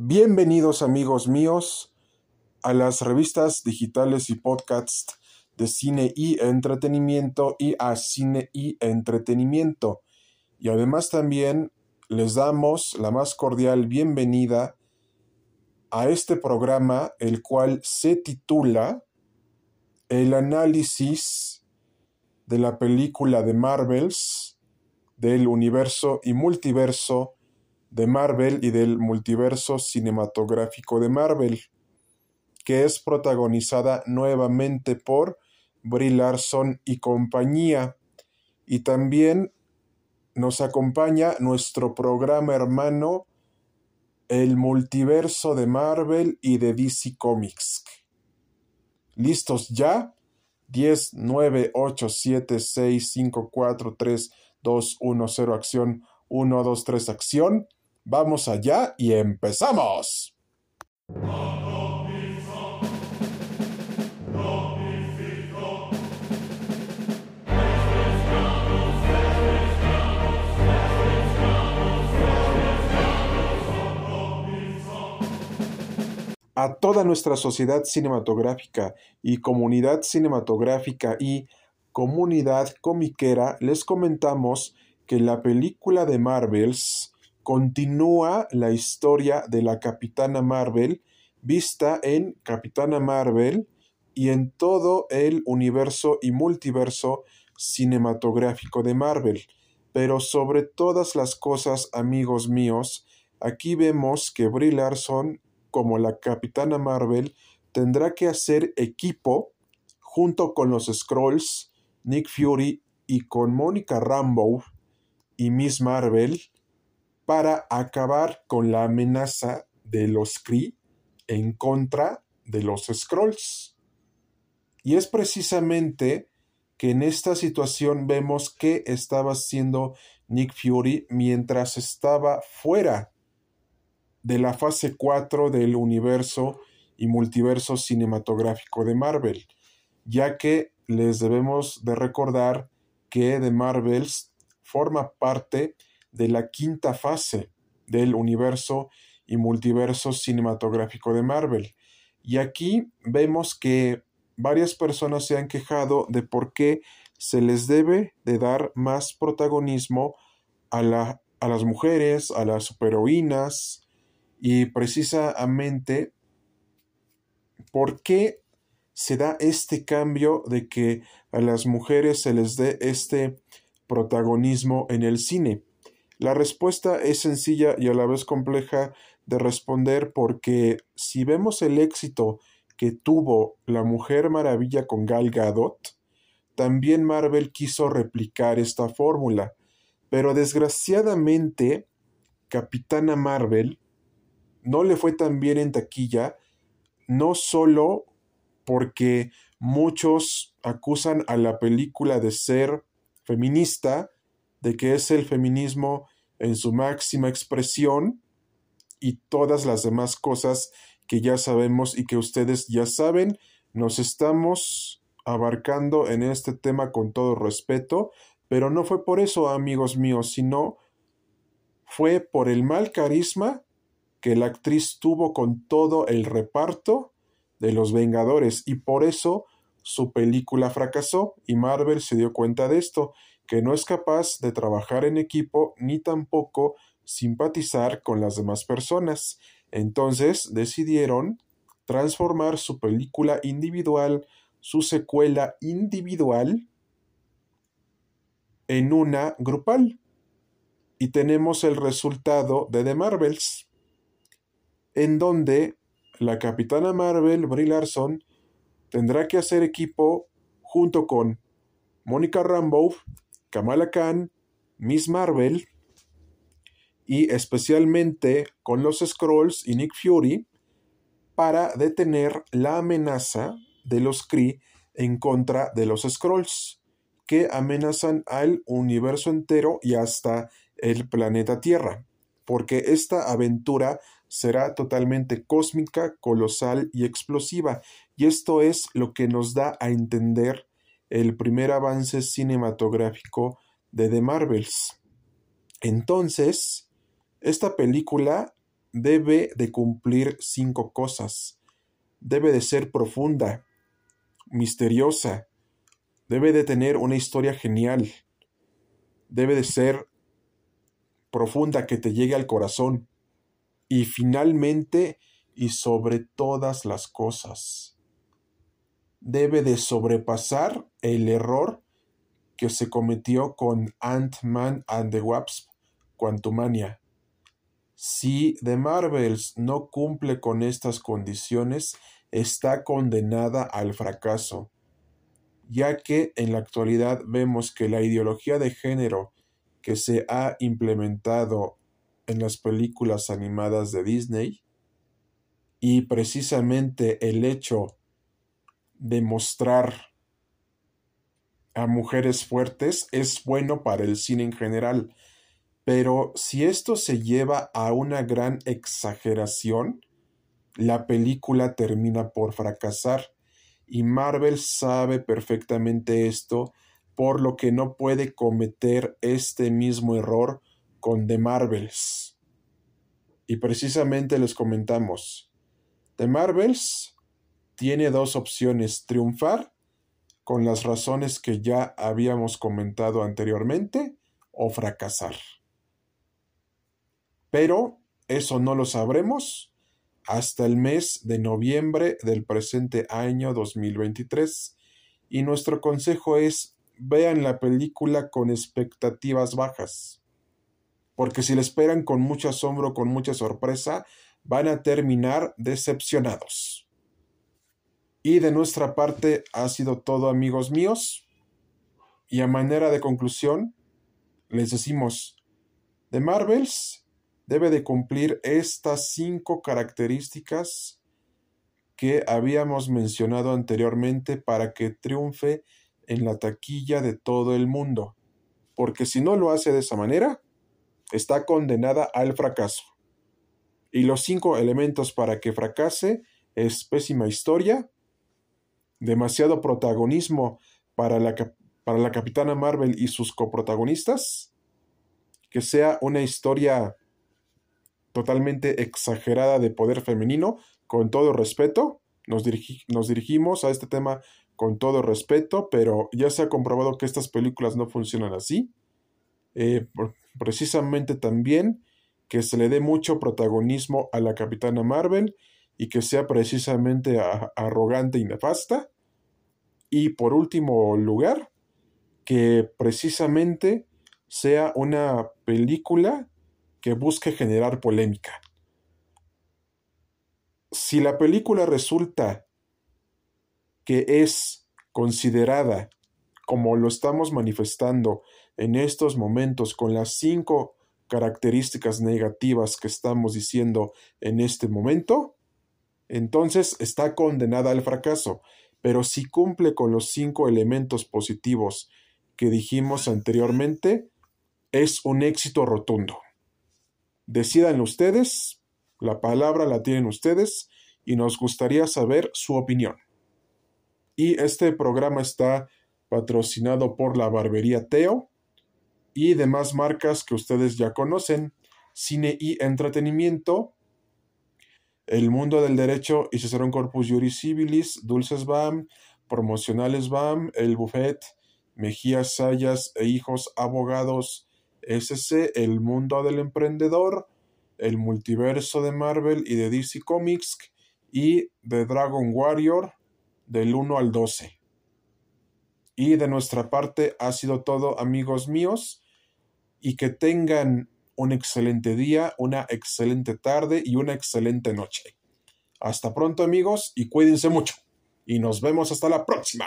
Bienvenidos amigos míos a las revistas digitales y podcasts de cine y entretenimiento y a cine y entretenimiento. Y además también les damos la más cordial bienvenida a este programa, el cual se titula El análisis de la película de Marvels del universo y multiverso de Marvel y del multiverso cinematográfico de Marvel, que es protagonizada nuevamente por Brie Larson y compañía. Y también nos acompaña nuestro programa hermano, el multiverso de Marvel y de DC Comics. ¿Listos ya? 10, 9, 8, 7, 6, 5, 4, 3, 2, 1, 0, acción, 1, 2, 3, acción. Vamos allá y empezamos. a toda nuestra sociedad cinematográfica y comunidad cinematográfica y comunidad comiquera les comentamos que la película de Marvels continúa la historia de la Capitana Marvel vista en Capitana Marvel y en todo el universo y multiverso cinematográfico de Marvel. Pero sobre todas las cosas, amigos míos, aquí vemos que Brie Larson, como la Capitana Marvel, tendrá que hacer equipo junto con los Scrolls, Nick Fury y con Mónica Rambeau y Miss Marvel para acabar con la amenaza de los Kree en contra de los Scrolls. Y es precisamente que en esta situación vemos que estaba haciendo Nick Fury mientras estaba fuera de la fase 4 del universo y multiverso cinematográfico de Marvel, ya que les debemos de recordar que The Marvels forma parte de la quinta fase del universo y multiverso cinematográfico de Marvel. Y aquí vemos que varias personas se han quejado de por qué se les debe de dar más protagonismo a, la, a las mujeres, a las superheroínas y precisamente por qué se da este cambio de que a las mujeres se les dé este protagonismo en el cine. La respuesta es sencilla y a la vez compleja de responder porque si vemos el éxito que tuvo la Mujer Maravilla con Gal Gadot, también Marvel quiso replicar esta fórmula. Pero desgraciadamente, Capitana Marvel no le fue tan bien en taquilla, no solo porque muchos acusan a la película de ser feminista, de que es el feminismo en su máxima expresión y todas las demás cosas que ya sabemos y que ustedes ya saben, nos estamos abarcando en este tema con todo respeto, pero no fue por eso, amigos míos, sino fue por el mal carisma que la actriz tuvo con todo el reparto de los Vengadores y por eso su película fracasó y Marvel se dio cuenta de esto que no es capaz de trabajar en equipo ni tampoco simpatizar con las demás personas. Entonces decidieron transformar su película individual, su secuela individual, en una grupal. Y tenemos el resultado de The Marvels, en donde la capitana Marvel, Brie Larson, tendrá que hacer equipo junto con Mónica Rambeau, Kamala Khan, Miss Marvel y especialmente con los Scrolls y Nick Fury para detener la amenaza de los Kree en contra de los Scrolls que amenazan al universo entero y hasta el planeta Tierra, porque esta aventura será totalmente cósmica, colosal y explosiva, y esto es lo que nos da a entender el primer avance cinematográfico de The Marvels. Entonces, esta película debe de cumplir cinco cosas. Debe de ser profunda, misteriosa, debe de tener una historia genial, debe de ser profunda que te llegue al corazón y finalmente y sobre todas las cosas debe de sobrepasar el error que se cometió con Ant-Man and the Wasp Quantumania. Si The Marvels no cumple con estas condiciones, está condenada al fracaso, ya que en la actualidad vemos que la ideología de género que se ha implementado en las películas animadas de Disney y precisamente el hecho de mostrar a mujeres fuertes es bueno para el cine en general, pero si esto se lleva a una gran exageración, la película termina por fracasar y Marvel sabe perfectamente esto, por lo que no puede cometer este mismo error con The Marvels. Y precisamente les comentamos, The Marvels tiene dos opciones, triunfar con las razones que ya habíamos comentado anteriormente o fracasar. Pero eso no lo sabremos hasta el mes de noviembre del presente año 2023 y nuestro consejo es vean la película con expectativas bajas porque si la esperan con mucho asombro, con mucha sorpresa, van a terminar decepcionados. Y de nuestra parte ha sido todo amigos míos. Y a manera de conclusión, les decimos, The Marvels debe de cumplir estas cinco características que habíamos mencionado anteriormente para que triunfe en la taquilla de todo el mundo. Porque si no lo hace de esa manera, está condenada al fracaso. Y los cinco elementos para que fracase es pésima historia, demasiado protagonismo para la, para la Capitana Marvel y sus coprotagonistas, que sea una historia totalmente exagerada de poder femenino, con todo respeto, nos, nos dirigimos a este tema con todo respeto, pero ya se ha comprobado que estas películas no funcionan así. Eh, precisamente también que se le dé mucho protagonismo a la Capitana Marvel y que sea precisamente arrogante y nefasta. Y por último lugar, que precisamente sea una película que busque generar polémica. Si la película resulta que es considerada como lo estamos manifestando en estos momentos con las cinco características negativas que estamos diciendo en este momento, entonces está condenada al fracaso. Pero si cumple con los cinco elementos positivos que dijimos anteriormente, es un éxito rotundo. Decidan ustedes, la palabra la tienen ustedes y nos gustaría saber su opinión. Y este programa está patrocinado por la barbería Teo y demás marcas que ustedes ya conocen, cine y entretenimiento, el mundo del derecho y Cicerón Corpus Juris Civilis, Dulces BAM, Promocionales BAM, El Buffet, Mejías Sayas e Hijos Abogados SC, El Mundo del Emprendedor, El Multiverso de Marvel y de DC Comics y The Dragon Warrior del 1 al 12. Y de nuestra parte ha sido todo amigos míos y que tengan un excelente día, una excelente tarde y una excelente noche. Hasta pronto amigos y cuídense mucho. Y nos vemos hasta la próxima.